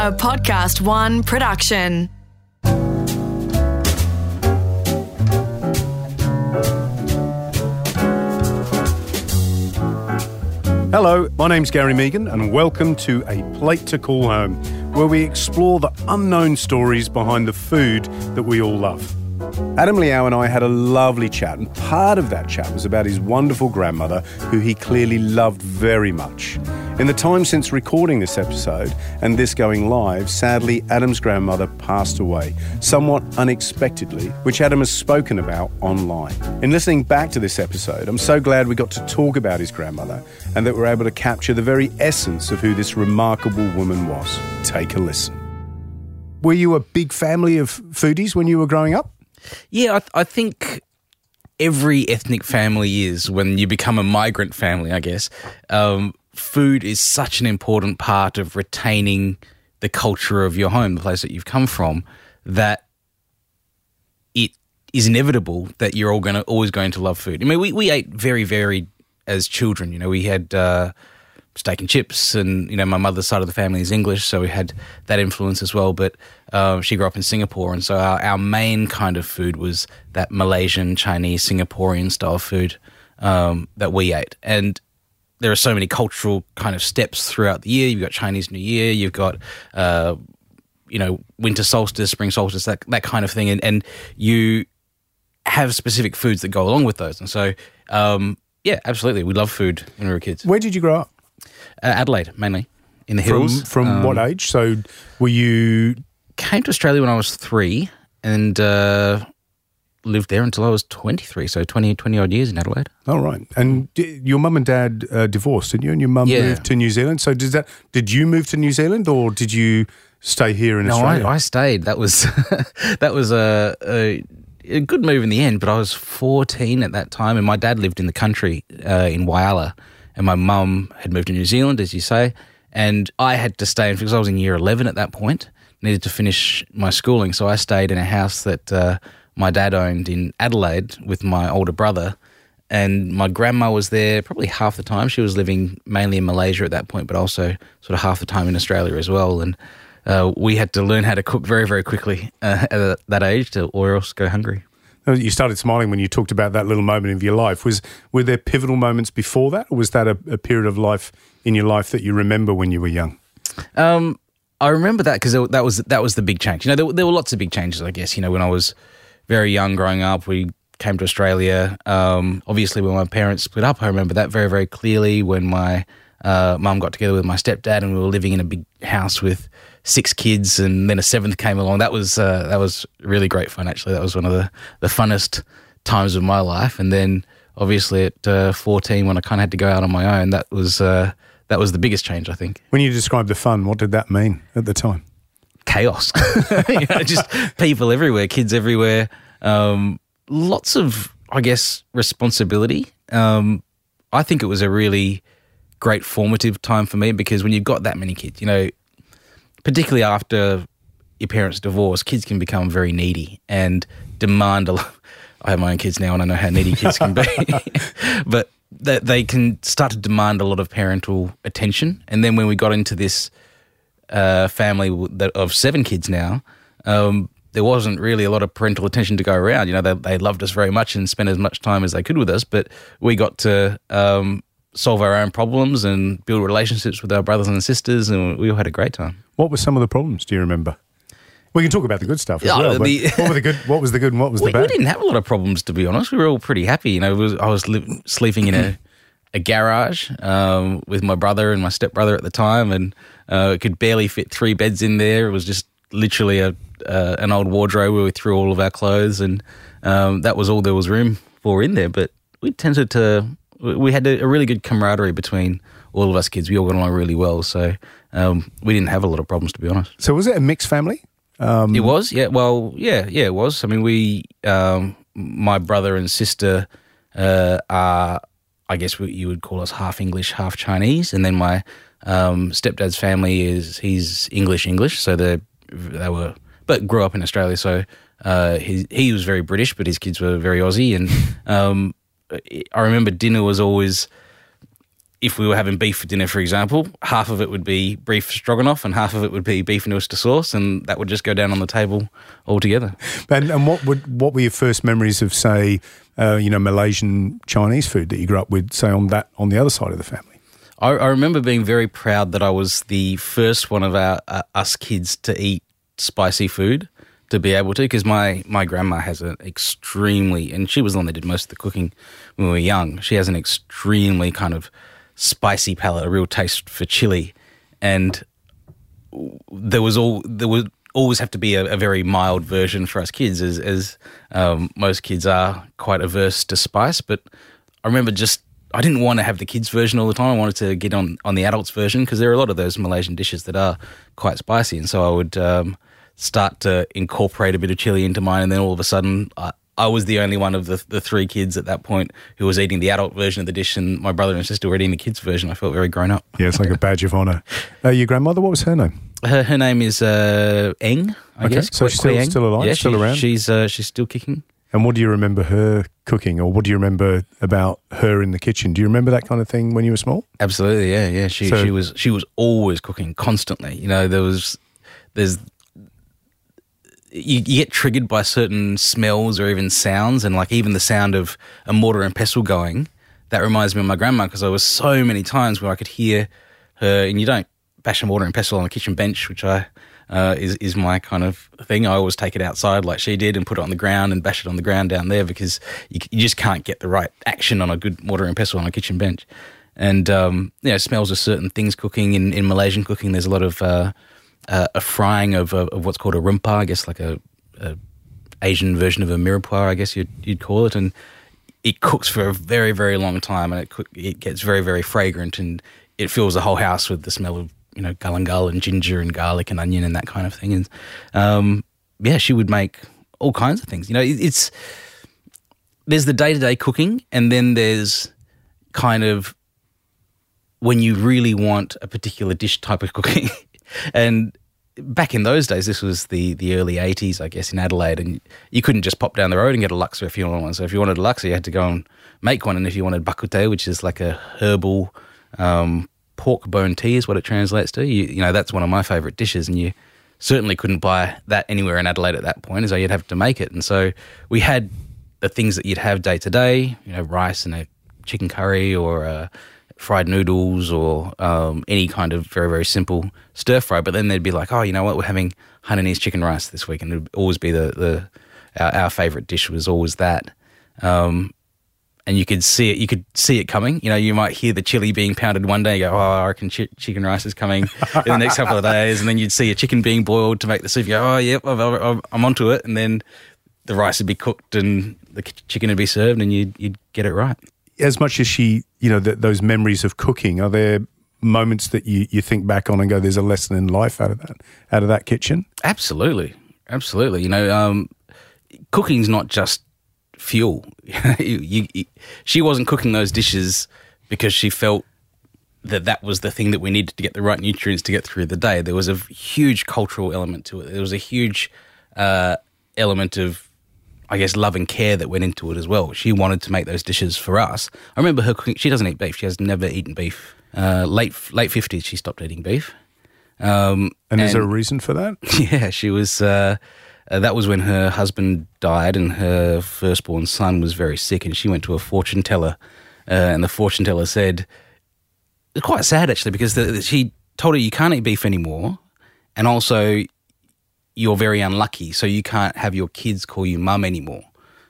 a Podcast One production. Hello, my name's Gary Mehigan, and welcome to A Plate to Call Home, where we explore the unknown stories behind the food that we all love. Adam Liaw and I had a lovely chat, and part of that chat was about his wonderful grandmother, who he clearly loved very much. In the time since recording this episode and this going live, sadly, Adam's grandmother passed away, somewhat unexpectedly, which Adam has spoken about online. In listening back to this episode, I'm so glad we got to talk about his grandmother and that we're able to capture the very essence of who this remarkable woman was. Take a listen. Were you a big family of foodies when you were growing up? Yeah, I, th- I think every ethnic family is when you become a migrant family, I guess. Um, food is such an important part of retaining the culture of your home, the place that you've come from, that it is inevitable that you're all going to always going to love food. I mean, we, we ate very varied as children. You know, we had uh, steak and chips, and you know, my mother's side of the family is English, so we had that influence as well. But uh, she grew up in Singapore, and so our, our main kind of food was that Malaysian, Chinese, Singaporean style food um, that we ate, and there are so many cultural kind of steps throughout the year. You've got Chinese New Year, you've got uh, you know winter solstice, spring solstice, that that kind of thing, and and you have specific foods that go along with those. And so, um, yeah, absolutely, we love food when we were kids. Where did you grow up? Uh, Adelaide, mainly in the From, hills. from Um, what age? So were you Came to Australia when I was three, and uh, lived there until I was twenty three. So 20, 20 odd years in Adelaide. All right. And d- your mum and dad uh, divorced, didn't you? And your mum Yeah. moved to New Zealand. So did that? Did you move to New Zealand, or did you stay here in No, Australia? I, I stayed. That was that was a, a a good move in the end. But I was fourteen at that time, and my dad lived in the country uh, in Whyalla, and my mum had moved to New Zealand, as you say, and I had to stay because I was in year eleven at that point. Needed to finish my schooling, so I stayed in a house that uh, my dad owned in Adelaide with my older brother. And my grandma was there probably half the time. She was living mainly in Malaysia at that point, but also sort of half the time in Australia as well. And uh, we had to learn how to cook very, very quickly uh, at that age, to, or else go hungry. You started smiling when you talked about that little moment of your life. Was were there pivotal moments before that, or was that a, a period of life in your life that you remember when you were young? Um, I remember that because that was that was the big change. You know, there, there were lots of big changes. I guess you know when I was very young, growing up, we came to Australia. Um, obviously, when my parents split up, I remember that very very clearly. When my uh, mum got together with my stepdad, and we were living in a big house with six kids, and then a seventh came along. That was uh, that was really great fun. Actually, that was one of the the funnest times of my life. And then obviously at uh, 14, when I kind of had to go out on my own, that was uh, that was the biggest change. I think. When you described the fun, what did that mean at the time? Chaos. you know, just people everywhere, kids everywhere. Um, lots of, I guess, responsibility. Um, I think it was a really great formative time for me because when you've got that many kids, you know, particularly after your parents' divorce, kids can become very needy and demand a lot. I have my own kids now, and I know how needy kids can be, but that they can start to demand a lot of parental attention. And then when we got into this uh, family that, of seven kids now, um, there wasn't really a lot of parental attention to go around. You know, they, they loved us very much and spent as much time as they could with us, but we got to um, solve our own problems and build relationships with our brothers and sisters, and we all had a great time. What were some of the problems? Do you remember? We can talk about the good stuff as Yeah, well. but the- what were the good? What was the good and what was the we bad? We didn't have a lot of problems, to be honest. We were all pretty happy. You know, was, I was li- sleeping in a, a garage um, with my brother and my stepbrother at the time, and uh, it could barely fit three beds in there. It was just literally a uh, an old wardrobe where we threw all of our clothes, and um, that was all there was room for in there. But we tended to, we had a, a really good camaraderie between all of us kids. We all got along really well, so um, we didn't have a lot of problems, to be honest. So was it a mixed family? Um, It was, yeah. Well, yeah, yeah, it was. I mean, we, um, my brother and sister, uh, are, I guess what you would call us half English, half Chinese, and then my um, stepdad's family is he's English, English. So they they were, but grew up in Australia. So uh, he he was very British, but his kids were very Aussie. And um, I remember dinner was always if we were having beef for dinner, for example, half of it would be beef stroganoff and half of it would be beef and oyster sauce, and that would just go down on the table altogether. And, and what would what were your first memories of, say, uh, you know, Malaysian Chinese food that you grew up with, say, on that on the other side of the family? I, I remember being very proud that I was the first one of our uh, us kids to eat spicy food to be able to because my my grandma has an extremely and she was the one that did most of the cooking when we were young. She has an extremely kind of spicy palate, a real taste for chili, and there was all there would always have to be a, a very mild version for us kids, as as um, most kids are quite averse to spice. But I remember just I didn't want to have the kids version all the time. I wanted to get on on the adults version because there are a lot of those Malaysian dishes that are quite spicy, and so I would. Um, start to incorporate a bit of chili into mine, and then all of a sudden, I, I was the only one of the, the three kids at that point who was eating the adult version of the dish, and my brother and sister were eating the kids' version. I felt very grown up. Yeah, it's like a badge of honour. Uh, your grandmother, what was her name? Her, her name is uh, Eng, I Okay, guess. so Kwe- she's still- still alive, Yeah, still she- around? She's uh, she's still kicking. And what do you remember her cooking, or what do you remember about her in the kitchen? Do you remember that kind of thing when you were small? Absolutely, yeah, yeah. She So- she was she was always cooking constantly. You know, there was there's you, you get triggered by certain smells or even sounds, and like even the sound of a mortar and pestle going. That reminds me of my grandma because there was so many times where I could hear her, and you don't bash a mortar and pestle on the kitchen bench, which I uh, is is my kind of thing. I always take it outside like she did and put it on the ground and bash it on the ground down there because you, you just can't get the right action on a good mortar and pestle on a kitchen bench. And um, you know, smells of certain things cooking in, in Malaysian cooking. There's a lot of uh, uh, a frying of, of of what's called a rempah, I guess, like a, a Asian version of a mirepoix, I guess you'd, you'd call it, and it cooks for a very, very long time, and it it gets very, very fragrant, and it fills the whole house with the smell of you know galangal and ginger and garlic and onion and that kind of thing. And um, yeah, she would make all kinds of things. You know, it, it's there's the day to day cooking, and then there's kind of when you really want a particular dish type of cooking. and back in those days, this was the, the early 80s, I guess, in Adelaide, and you couldn't just pop down the road and get a laksa if you wanted one. So if you wanted a laksa, you had to go and make one. And if you wanted bak kut teh, which is like a herbal um, pork bone tea, is what it translates to, you, you know, that's one of my favourite dishes. And you certainly couldn't buy that anywhere in Adelaide at that point, so you'd have to make it. And so we had the things that you'd have day to day, you know, rice and a chicken curry or uh, fried noodles or um, any kind of very, very simple stir fry. But then they'd be like, oh, you know what, we're having Hainanese chicken rice this week. And it'd always be the, the our, our favourite dish was always that. Um, and you could see it. You could see it coming. You know, you might hear the chili being pounded one day. Go, oh, I reckon chi- chicken rice is coming in the next couple of days, and then you'd see a chicken being boiled to make the soup. You go, oh, yep, I've, I'm onto it, and then the rice would be cooked and the ch- chicken would be served, and you'd you'd get it right. As much as she, you know, th- those memories of cooking, are there moments that you, you think back on and go, "There's a lesson in life out of that, out of that kitchen"? Absolutely, absolutely. You know, um, cooking's not just fuel. you, you, she wasn't cooking those dishes because she felt that that was the thing that we needed to get the right nutrients to get through the day. There was a huge cultural element to it. There was a huge uh, element of, I guess, love and care that went into it as well. She wanted to make those dishes for us. I remember her cooking. She doesn't eat beef. She has never eaten beef. Uh, late late fifties, she stopped eating beef. Um, And, is there a reason for that? yeah, she was. Uh, uh, that was when her husband died, and her firstborn son was very sick, and she went to a fortune teller, uh, and the fortune teller said, "It's quite sad actually, because the, the- she told her you can't eat beef anymore, and also you're very unlucky, so you can't have your kids call you mum anymore."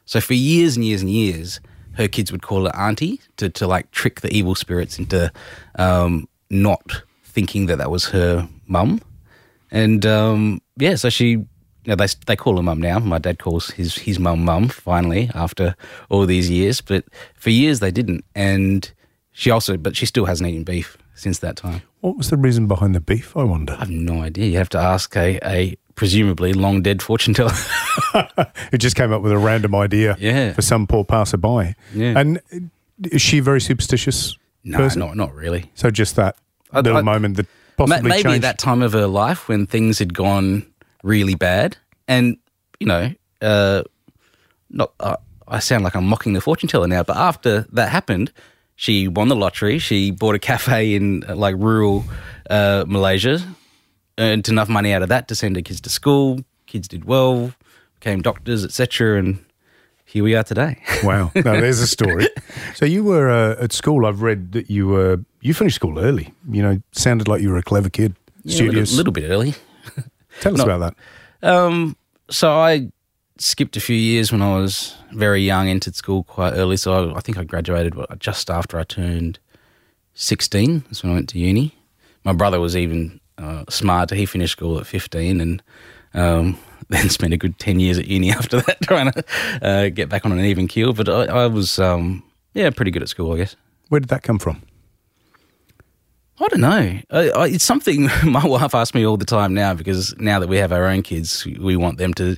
So for years and years and years, her kids would call her auntie to, to like trick the evil spirits into um, not thinking that that was her mum. And um, yeah, so she, you know, they they call her mum now. My dad calls his his mum mum finally after all these years, but for years they didn't. And she also, but she still hasn't eaten beef since that time. What was the reason behind the beef? I wonder. I have no idea. You have to ask a, a presumably long dead fortune teller. It just came up with a random idea Yeah. for some poor passerby. Yeah. And is she very superstitious no, person? not not really. So just that I- little I- moment that possibly maybe changed. at that time of her life when things had gone really bad, and you know, uh, not uh, I sound like I'm mocking the fortune teller now, but after that happened, She won the lottery. She bought a cafe in uh, like rural uh, Malaysia, earned enough money out of that to send her kids to school. Kids did well, became doctors, etc. And here we are today. Wow. Now there's a story. So you were uh, at school. I've read that you were you finished school early. You know, sounded like you were a clever kid. Yeah, a little, little bit early. Tell us not- about that. Um, so I skipped a few years when I was very young, entered school quite early. So I, I think I graduated just after I turned 16. That's when I went to uni. My brother was even uh, smarter. He finished school at 15 and um, then spent a good 10 years at uni after that trying to uh, get back on an even keel. But I, I was, um, yeah, pretty good at school, I guess. Where did that come from? I don't know. I, I, it's something my wife asks me all the time now because now that we have our own kids, we want them to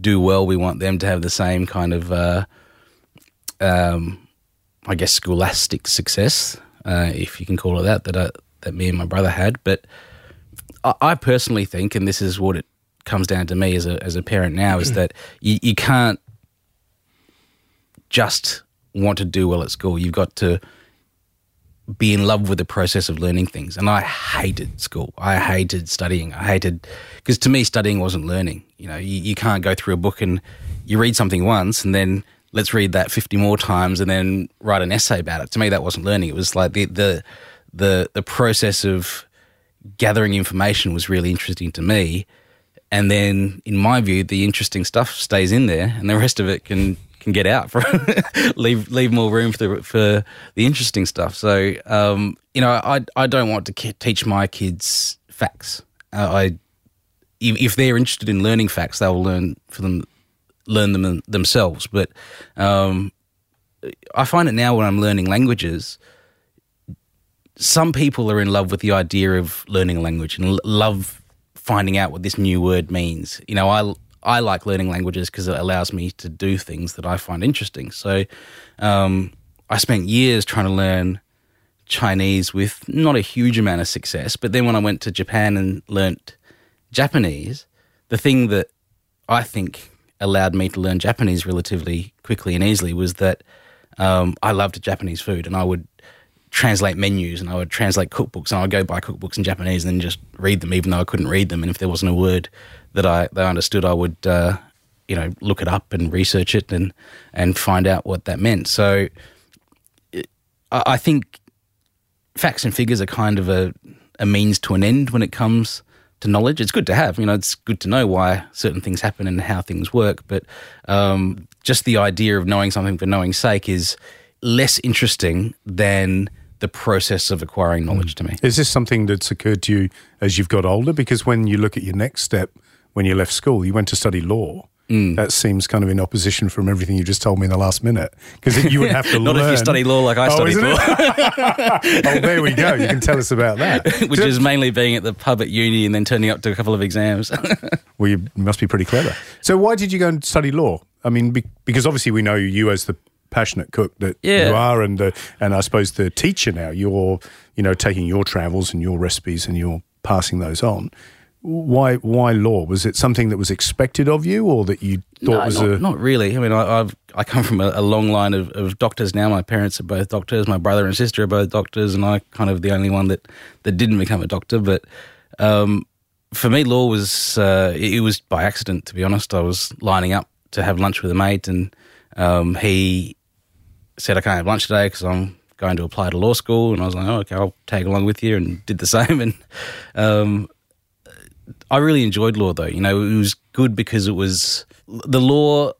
do well. We want them to have the same kind of, uh, um, I guess, scholastic success, uh, if you can call it that, that uh, that me and my brother had. But I, I personally think, and this is what it comes down to me as a as a parent now, is that you, you can't just want to do well at school. You've got to be in love with the process of learning things. And I hated school. I hated studying. I hated because to me studying wasn't learning. You know, you, you can't go through a book and you read something once and then let's read that 50 more times and then write an essay about it. To me that wasn't learning. It was like the the the the process of gathering information was really interesting to me. And then in my view the interesting stuff stays in there and the rest of it can can get out for leave leave more room for the for the interesting stuff. So um, you know, I I don't want to teach my kids facts. Uh, I if, they're interested in learning facts, they will learn for them learn them themselves. But um, I find it now when I'm learning languages. Some people are in love with the idea of learning a language and love finding out what this new word means. You know, I I like learning languages because it allows me to do things that I find interesting. So um, I spent years trying to learn Chinese with not a huge amount of success. But then when I went to Japan and learnt Japanese, the thing that I think allowed me to learn Japanese relatively quickly and easily was that um, I loved Japanese food and I would translate menus and I would translate cookbooks and I would go buy cookbooks in Japanese and then just read them even though I couldn't read them. And if there wasn't a word that I I understood, I would uh, you know look it up and research it and and find out what that meant. So I, I think facts and figures are kind of a, a means to an end when it comes to knowledge. It's good to have, you know, it's good to know why certain things happen and how things work. But um, just the idea of knowing something for knowing's sake is less interesting than the process of acquiring knowledge to me. Is this something that's occurred to you as you've got older? Because when you look at your next step, when you left school, you went to study law. Mm. That seems kind of in opposition from everything you just told me in the last minute. Because you would have to Not learn. if you study law like I Oh, studied law, oh, there we go. You can tell us about that. which is mainly being at the pub at uni and then turning up to a couple of exams. Well, you must be pretty clever. So, why did you go and study law? I mean, be, because obviously we know you as the passionate cook that Yeah. you are, and the, and I suppose the teacher now. You're you know taking your travels and your recipes and you're passing those on. Why why law? Was it something that was expected of you, or that you thought No, was not, a not really. I mean, I, I've I come from a, a long line of, of doctors now. My parents are both doctors. My brother and sister are both doctors, and I kind of the only one that, that didn't become a doctor. But um, for me, law was uh, it, it was by accident. To be honest, I was lining up to have lunch with a mate, and um, he said I can't have lunch today because I'm going to apply to law school. And I was like, oh, okay, I'll tag along with you, and did the same. And um, I really enjoyed law though. You know, it was good because it was the law.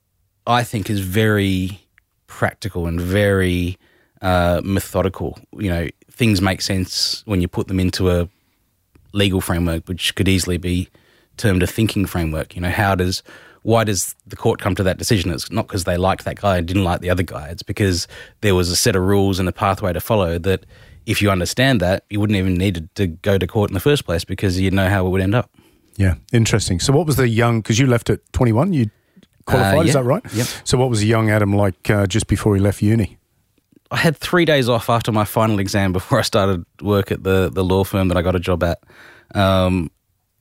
I think is very practical and very uh, methodical. You know, things make sense when you put them into a legal framework, which could easily be termed a thinking framework. You know, how does why does the court come to that decision? It's not because they liked that guy and didn't like the other guy. It's because there was a set of rules and a pathway to follow that. If you understand that, you wouldn't even need to go to court in the first place because you'd know how it would end up. yeah interesting? So, what was the young? Because you left at twenty one. You qualified, Uh, is that right? Yep. So, what was the young Adam like uh, just before he left uni? I had three days off after my final exam before I started work at the the law firm that I got a job at, um,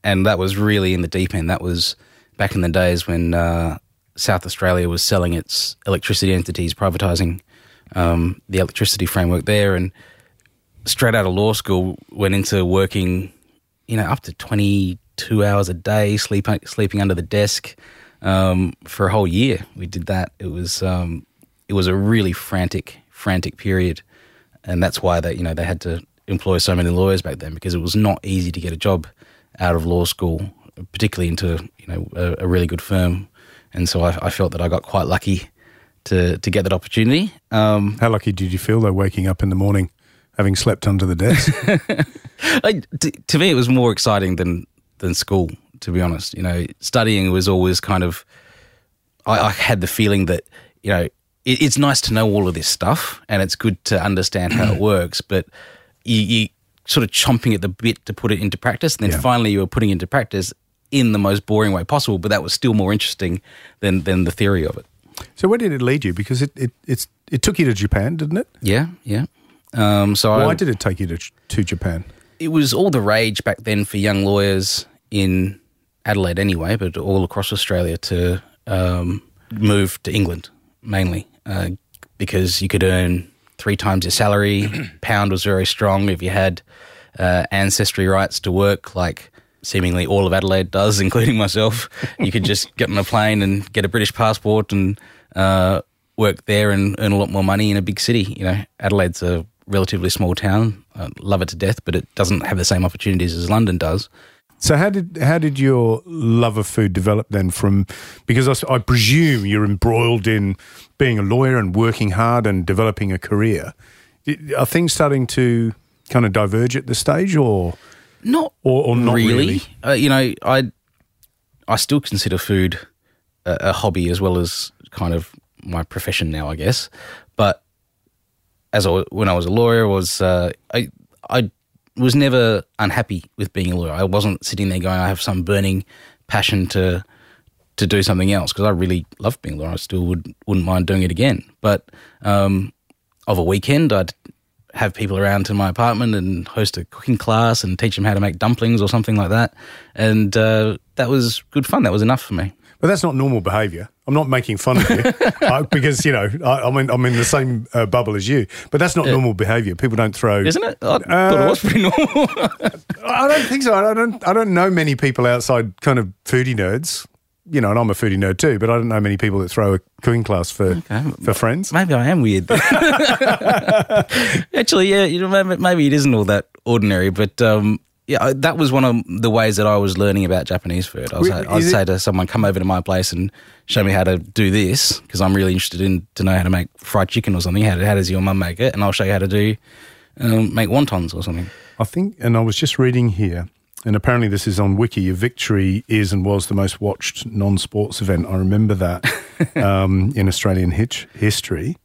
and that was really in the deep end. That was back in the days when uh, South Australia was selling its electricity entities, privatising um, the electricity framework there, and straight out of law school went into working, you know, up to twenty two hours a day, sleeping under the desk um, for a whole year. We did that. It was um, it was a really frantic frantic period, and that's why they you know they had to employ so many lawyers back then because it was not easy to get a job out of law school, particularly into you know a, a really good firm. And so I, I, felt that I got quite lucky to to get that opportunity. Um, How lucky did you feel though, waking up in the morning, having slept under the desk? I, to, to me, it was more exciting than than school. To be honest, you know, studying was always kind of. I, I had the feeling that you know it, it's nice to know all of this stuff, and it's good to understand how it works, but you, you sort of chomping at the bit to put it into practice. And then yeah. finally, you were putting into practice in the most boring way possible, but that was still more interesting than, than the theory of it. So where did it lead you? Because it, it, it's, it took you to Japan, didn't it? Yeah, yeah. Um, so Why I, did it take you to, to Japan? It was all the rage back then for young lawyers in Adelaide anyway, but all across Australia to um, move to England mainly uh, because you could earn three times your salary. Pound was very strong. If you had uh, ancestry rights to work, like seemingly all of Adelaide does, including myself, you could just get on a plane and get a British passport and uh, work there and earn a lot more money in a big city. You know, Adelaide's a relatively small town. I love it to death, but it doesn't have the same opportunities as London does. So how did how did your love of food develop then? From because I, I, presume you're embroiled in being a lawyer and working hard and developing a career. Are things starting to kind of diverge at this stage, or not? Or, or not really? really? Uh, you know, I I still consider food a, a hobby as well as kind of my profession now, I guess. But as I, when I was a lawyer, was uh, I I was never unhappy with being a lawyer. I wasn't sitting there going, I have some burning passion to to do something else because I really loved being a lawyer. I still would wouldn't mind doing it again. But um, of a weekend, I'd have people around to my apartment and host a cooking class and teach them how to make dumplings or something like that. And uh, that was good fun. That was enough for me. But that's not normal behaviour. I'm not making fun of you uh, because you know I, am in I'm in the same uh, bubble as you. But that's not yeah. normal behaviour. People don't throw, isn't it? I uh, thought it was pretty normal. I don't think so. I don't. I don't know many people outside kind of foodie nerds. You know, and I'm a foodie nerd too, but I don't know many people that throw a cooking class for okay. for friends. Maybe I am weird. Actually, yeah, you know, maybe it isn't all that ordinary, but um, yeah, that was one of the ways that I was learning about Japanese food. I was, I'd say to someone, "Come over to my place and show me how to do this," because I'm really interested in to know how to make fried chicken or something. How, how does your mum make it? And I'll show you how to do um, make wontons or something. I think, and I was just reading here, and apparently this is on Wiki. Your victory is and was the most watched non-sports event. I remember that um, in Australian hitch history.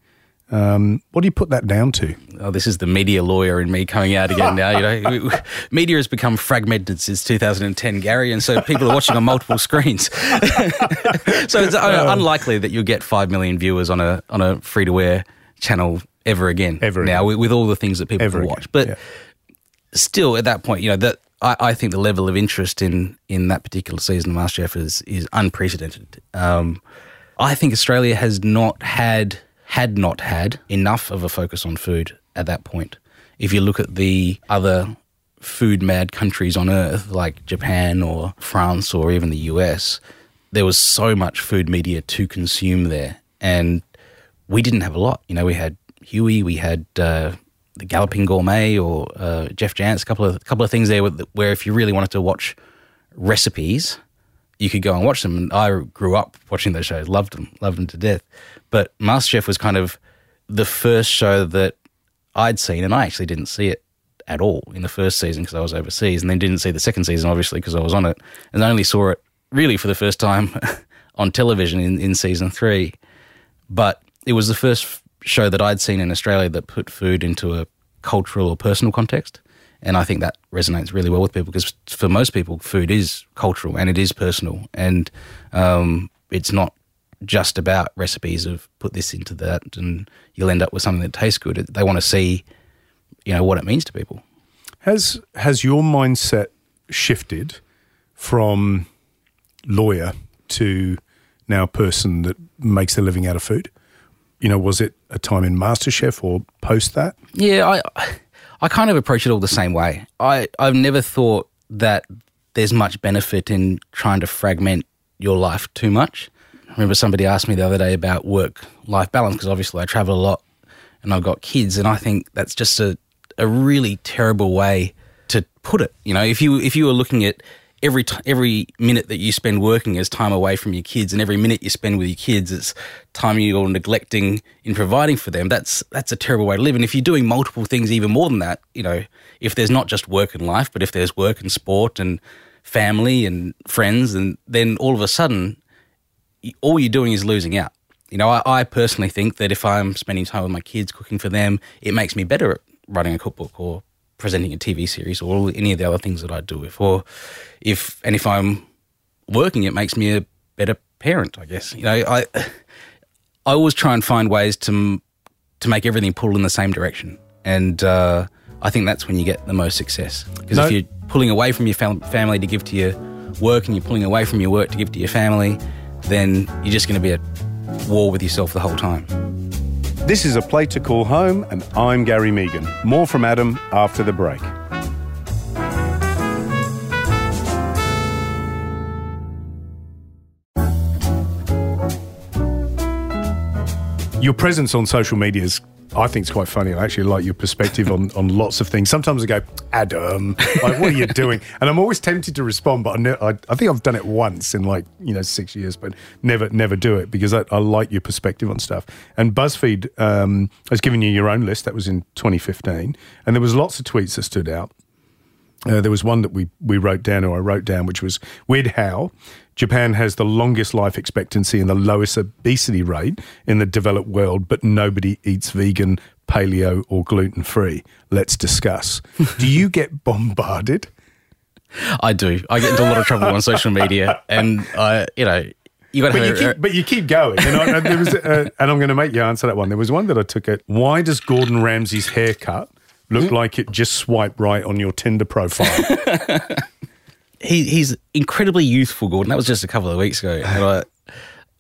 Um, what do you put that down to? Oh, this is the media lawyer in me coming out again now. You know, media has become fragmented since 2010, Gary, and so people are watching on multiple screens. so it's uh, unlikely that you'll get five million viewers on a on a free to air channel ever again. Ever now, again. With, with, all the things that people ever watch, again. but yeah. Still, at that point, you know that I, I, think the level of interest in in that particular season of MasterChef is is unprecedented. Um, I think Australia has not had had not had enough of a focus on food at that point. If you look at the other food mad countries on earth, like Japan or France or even the US, there was so much food media to consume there. And we didn't have a lot. You know, we had Huey, we had uh, the Galloping Gourmet or uh, Geoff Jansz, a couple of, couple of things there where if you really wanted to watch recipes, you could go and watch them. And I grew up watching those shows, loved them, loved them to death. But MasterChef was kind of the first show that I'd seen, and I actually didn't see it at all in the first season because I was overseas, and then didn't see the second season obviously because I was on it, and I only saw it really for the first time on television in, in season three. But it was the first show that I'd seen in Australia that put food into a cultural or personal context. And I think that resonates really well with people because for most people, food is cultural and it is personal. And um, it's not just about recipes of put this into that and you'll end up with something that tastes good. They want to see, you know, what it means to people. Has has your mindset shifted from lawyer to now person that makes a living out of food? You know, was it a time in MasterChef or post that? Yeah, I I kind of approach it all the same way. I I've never thought that there's much benefit in trying to fragment your life too much. I remember somebody asked me the other day about work life balance because obviously I travel a lot and I've got kids, and I think that's just a a really terrible way to put it. You know, if you if you were looking at every t- every minute that you spend working is time away from your kids, and every minute you spend with your kids is time you're neglecting in providing for them. That's that's a terrible way to live. And if you're doing multiple things, even more than that, you know, if there's not just work and life, but if there's work and sport and family and friends, and then all of a sudden, all you're doing is losing out. You know, I, I personally think that if I'm spending time with my kids, cooking for them, it makes me better at writing a cookbook or presenting a TV series or any of the other things that I do. If or if and if I'm working, it makes me a better parent. I guess you know I I always try and find ways to to make everything pull in the same direction, and uh, I think that's when you get the most success. Because No- if you're pulling away from your fam- family to give to your work, and you're pulling away from your work to give to your family, then you're just going to be at war with yourself the whole time. This is a plate to call home, and I'm Gary Mehigan. More from Adam after the break. Your presence on social media is, I think, it's quite funny. I actually like your perspective on, on lots of things. Sometimes I go, Adam, like, what are you doing? And I'm always tempted to respond, but I, ne- I, I think I've done it once in like you know six years, but never never do it because I, I like your perspective on stuff. And BuzzFeed um, has given you your own list. That was in 2015, and there was lots of tweets that stood out. Uh, there was one that we, we wrote down, or I wrote down, which was weird how Japan has the longest life expectancy and the lowest obesity rate in the developed world, but nobody eats vegan, paleo, or gluten free. Let's discuss. Do you get bombarded? I do. I get into a lot of trouble on social media, and I, you know, you got to But you a, keep, but you keep going. And, I, and there was, uh, and I'm going to make you answer that one. There was one that I took at. Why does Gordon Ramsay's haircut look like it just swiped right on your Tinder profile? he he's incredibly youthful, Gordon. That was just a couple of weeks ago, and I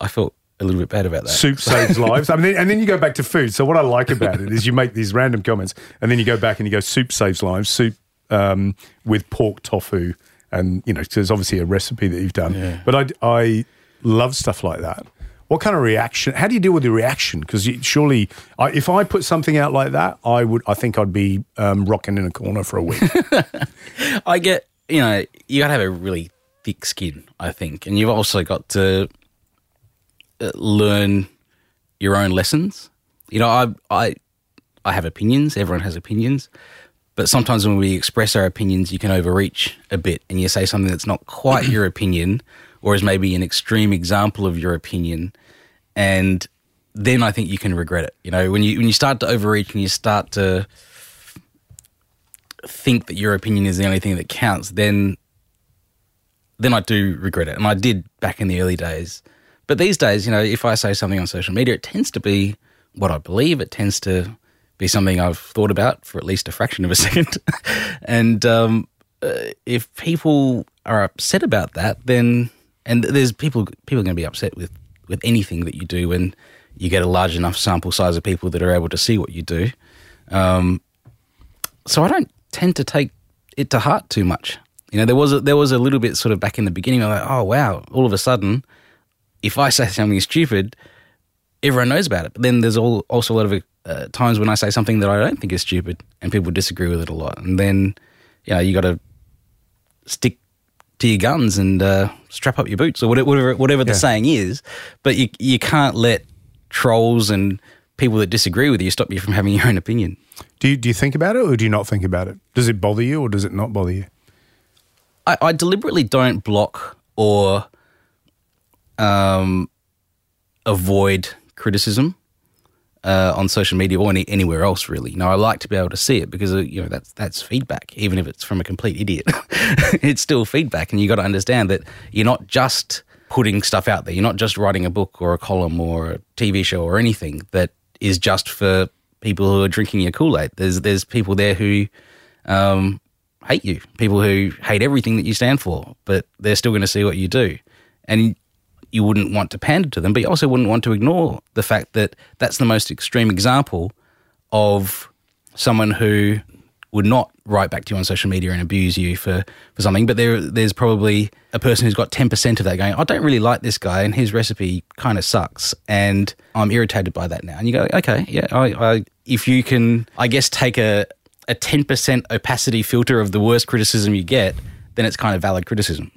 I felt a little bit bad about that. soup saves lives. I mean, and then you go back to food. So what I like about it is you make these random comments, and then you go back and you go soup saves lives. Soup um, with pork tofu, and you know, so there's obviously a recipe that you've done. But I I love stuff like that. What kind of reaction? How do you deal with the reaction? Because surely, I, if I put something out like that, I would. I think I'd be um, rocking in a corner for a week. I get, you know, you got to have a really thick skin, I think, and you've also got to uh, learn your own lessons. You know, I I I have opinions. Everyone has opinions. But sometimes when we express our opinions, you can overreach a bit and you say something that's not quite your opinion or is maybe an extreme example of your opinion. And then I think you can regret it. You know, when you when you start to overreach and you start to think that your opinion is the only thing that counts, then then I do regret it. And I did back in the early days. But these days, you know, if I say something on social media, it tends to be what I believe. It tends to be something I've thought about for at least a fraction of a second. and um, uh, if people are upset about that, then and there's people people are going to be upset with with anything that you do when you get a large enough sample size of people that are able to see what you do. Um, so I don't tend to take it to heart too much. You know, there was a, there was a little bit sort of back in the beginning. I'm like, oh wow! All of a sudden, if I say something stupid, everyone knows about it. But then there's all, also a lot of uh, times when I say something that I don't think is stupid, and people disagree with it a lot. And then, you know, you got to stick to your guns and uh, strap up your boots, or whatever whatever, whatever the saying is. But you you can't let trolls and people that disagree with you stop you from having your own opinion. do you do you think about it or do you not think about it? Does it bother you or does it not bother you? I, I deliberately don't block or um, avoid criticism uh, on social media or any, anywhere else. Really, no. I like to be able to see it because uh, you know that's that's feedback, even if it's from a complete idiot. it's still feedback, and you got to understand that you're not just putting stuff out there. You're not just writing a book or a column or a TV show or anything that is just for people who are drinking your Kool Aid. There's there's people there who um, hate you, people who hate everything that you stand for, but they're still going to see what you do. And you wouldn't want to pander to them, but you also wouldn't want to ignore the fact that that's the most extreme example of someone who would not write back to you on social media and abuse you for, for something, but there there's probably a person who's got 10% of that going, I don't really like this guy and his recipe kind of sucks and I'm irritated by that now. And you go, okay, yeah, I, I if you can, I guess, take a, a 10% opacity filter of the worst criticism you get, then it's kind of valid criticism.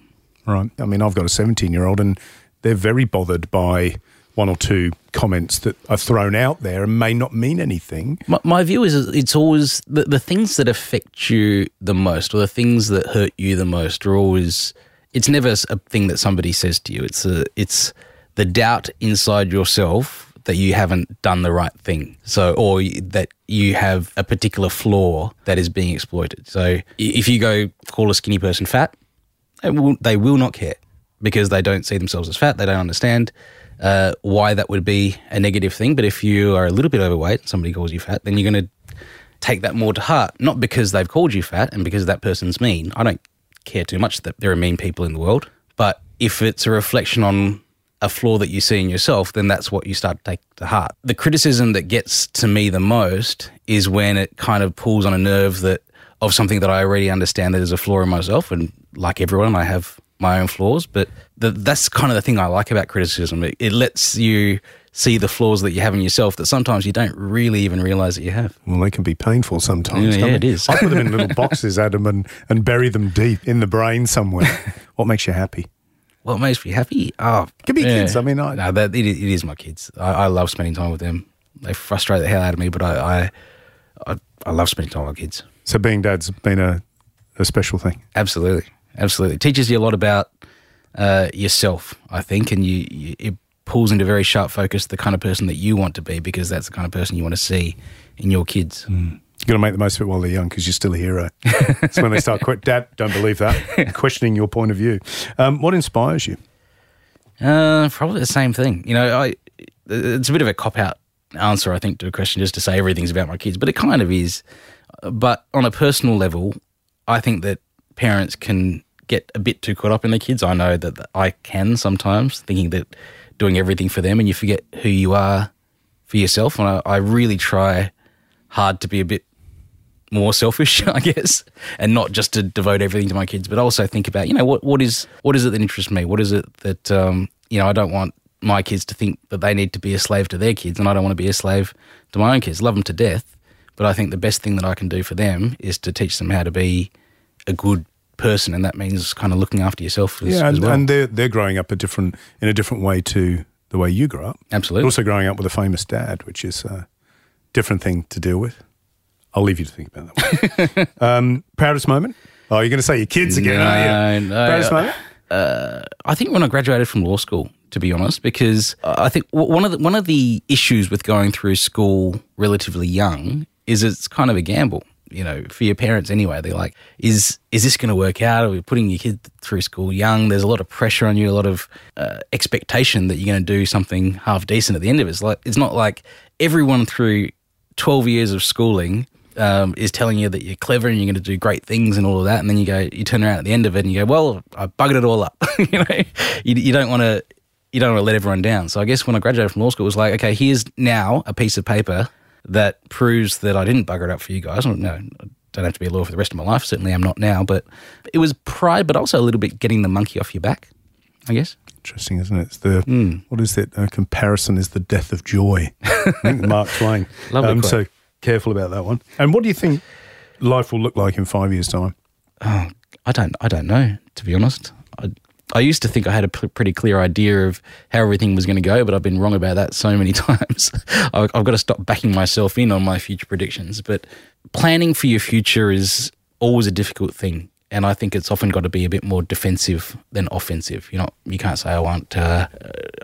Right. I mean, I've got a 17 year old and they're very bothered by one or two comments that are thrown out there and may not mean anything. My, my view is it's always the, the things that affect you the most or the things that hurt you the most are always, it's never a thing that somebody says to you. It's a, it's the doubt inside yourself that you haven't done the right thing. So, or that you have a particular flaw that is being exploited. So, if you go call a skinny person fat, they will, they will not care because they don't see themselves as fat. They don't understand uh, why that would be a negative thing. But if you are a little bit overweight, somebody calls you fat, then you're going to take that more to heart. Not because they've called you fat and because that person's mean. I don't care too much that there are mean people in the world. But if it's a reflection on a flaw that you see in yourself, then that's what you start to take to heart. The criticism that gets to me the most is when it kind of pulls on a nerve that of something that I already understand that is a flaw in myself. And like everyone, I have my own flaws, but the, that's kind of the thing I like about criticism. It, it, lets you see the flaws that you have in yourself that sometimes you don't really even realize that you have. Well, they can be painful sometimes. Yeah, yeah it is. I put them in little boxes, Adam, and, and bury them deep in the brain somewhere. what makes you happy? What makes me happy? Oh, it could be yeah. kids. I mean, I, no, that, it, it is my kids. I, I, love spending time with them. They frustrate the hell out of me, but I, I, I, I love spending time with kids. So being dad's been a, a special thing. Absolutely absolutely. It teaches you a lot about uh, yourself, I think, and you, you, it pulls into very sharp focus the kind of person that you want to be because that's the kind of person you want to see in your kids. Mm. You've got to make the most of it while they're young because you're still a hero. it's when they start quit. Dad, don't believe that. Questioning your point of view. Um, what inspires you? Uh, probably the same thing. You know, I, it's a bit of a cop out answer, I think, to a question just to say everything's about my kids, but it kind of is. But on a personal level, I think that parents can get a bit too caught up in their kids. I know that I can sometimes, thinking that doing everything for them and you forget who you are for yourself. And I, I really try hard to be a bit more selfish, I guess, and not just to devote everything to my kids, but also think about, you know, what, what is what is it that interests me? What is it that um, you know, I don't want my kids to think that they need to be a slave to their kids and I don't want to be a slave to my own kids. Love them to death, but I think the best thing that I can do for them is to teach them how to be a good person, and that means kind of looking after yourself. As, yeah, and, as well. and they're they're growing up a different in a different way to the way you grew up. Absolutely. But also growing up with a famous dad, which is a different thing to deal with. I'll leave you to think about that. um, proudest moment? Oh, you're going to say your kids again, no, are you? No, proudest uh, moment? Uh, I think when I graduated from law school, to be honest, because I think one of the, one of the issues with going through school relatively young is it's kind of a gamble you know, for your parents anyway. They're like, is is this going to work out? Are we putting your kid through school young? There's a lot of pressure on you, a lot of uh, expectation that you're going to do something half decent at the end of it. It's like it's not like everyone through 12 years of schooling um, is telling you that you're clever and you're going to do great things and all of that, and then you go, you turn around at the end of it and you go, well, I buggered it all up. you know, you, you don't want to. You don't want to let everyone down. So I guess when I graduated from law school, it was like, okay, here's now a piece of paper that proves that I didn't bugger it up for you guys. No, I don't have to be a lawyer for the rest of my life. Certainly, I'm not now. But it was pride, but also a little bit getting the monkey off your back. I guess. Interesting, isn't it? It's the mm. what is it? A comparison is the death of joy. Mark Twain. Lovely um, So careful about that one. And what do you think life will look like in five years' time? Oh, I don't. I don't know. To be honest, I, used to think I had a p- pretty clear idea of how everything was going to go, but I've been wrong about that so many times. I've, I've got to stop backing myself in on my future predictions. But planning for your future is always a difficult thing. And I think it's often got to be a bit more defensive than offensive. You know, you can't say I want, uh,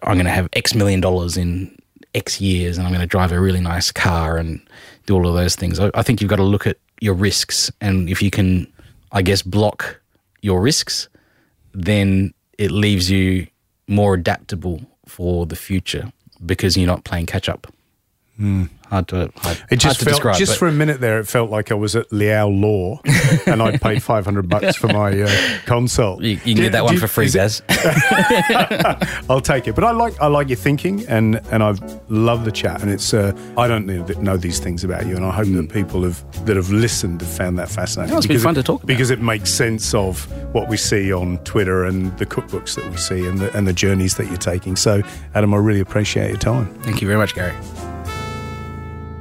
I'm going to have X million dollars in X years, and I'm going to drive a really nice car and do all of those things. I, I think you've got to look at your risks, and if you can, I guess, block your risks, then it leaves you more adaptable for the future because you're not playing catch up. Mm, hard to hard, It just felt describe. just but- for a minute there. It felt like I was at Liaw Law, and I'd paid five hundred bucks for my uh, consult. you, you can Do- get that one for free. I'll take it. But I like I like your thinking, and and I love the chat. And it's uh, I don't know, know these things about you, and I hope that people have that have listened have found that fascinating. No, it's been fun it- to talk about. because it makes sense of what we see on Twitter and the cookbooks that we see and the and the journeys that you're taking. So, Adam, I really appreciate your time. Thank you very much, Gary.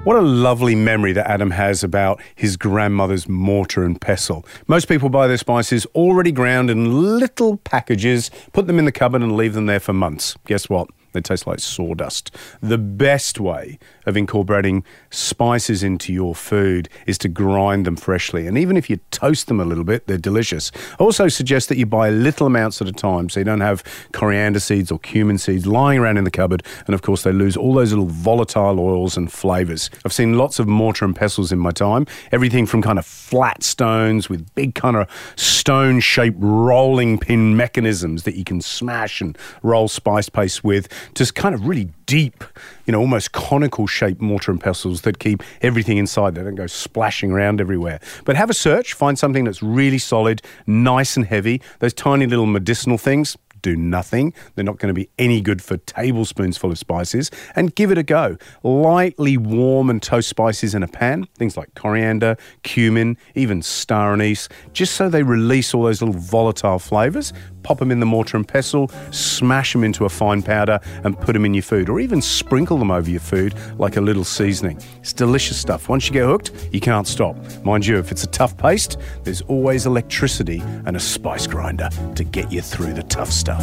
What a lovely memory that Adam has about his grandmother's mortar and pestle. Most people buy their spices already ground in little packages, put them in the cupboard, and leave them there for months. Guess what? They taste like sawdust. The best way of incorporating spices into your food is to grind them freshly. And even if you toast them a little bit, they're delicious. I also suggest that you buy little amounts at a time so you don't have coriander seeds or cumin seeds lying around in the cupboard. And of course, they lose all those little volatile oils and flavors. I've seen lots of mortar and pestles in my time. Everything from kind of flat stones with big kind of stone shaped rolling pin mechanisms that you can smash and roll spice paste with, just kind of really deep, you know, almost conical shaped mortar and pestles that keep everything inside. They don't go splashing around everywhere. But have a search, find something that's really solid, nice and heavy. Those tiny little medicinal things, do nothing. They're not going to be any good for tablespoons full of spices. And give it a go. Lightly warm and toast spices in a pan, things like coriander, cumin, even star anise, just so they release all those little volatile flavors. Pop them in the mortar and pestle, smash them into a fine powder, and put them in your food, or even sprinkle them over your food like a little seasoning. It's delicious stuff. Once you get hooked, you can't stop. Mind you, if it's a tough paste, there's always electricity and a spice grinder to get you through the tough stuff.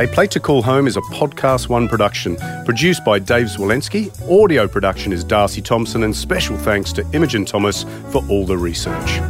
A Plate to Call Home is a Podcast One production, produced by Dave Zwolensky. Audio production is Darcy Thompson, and special thanks to Imogen Thomas for all the research.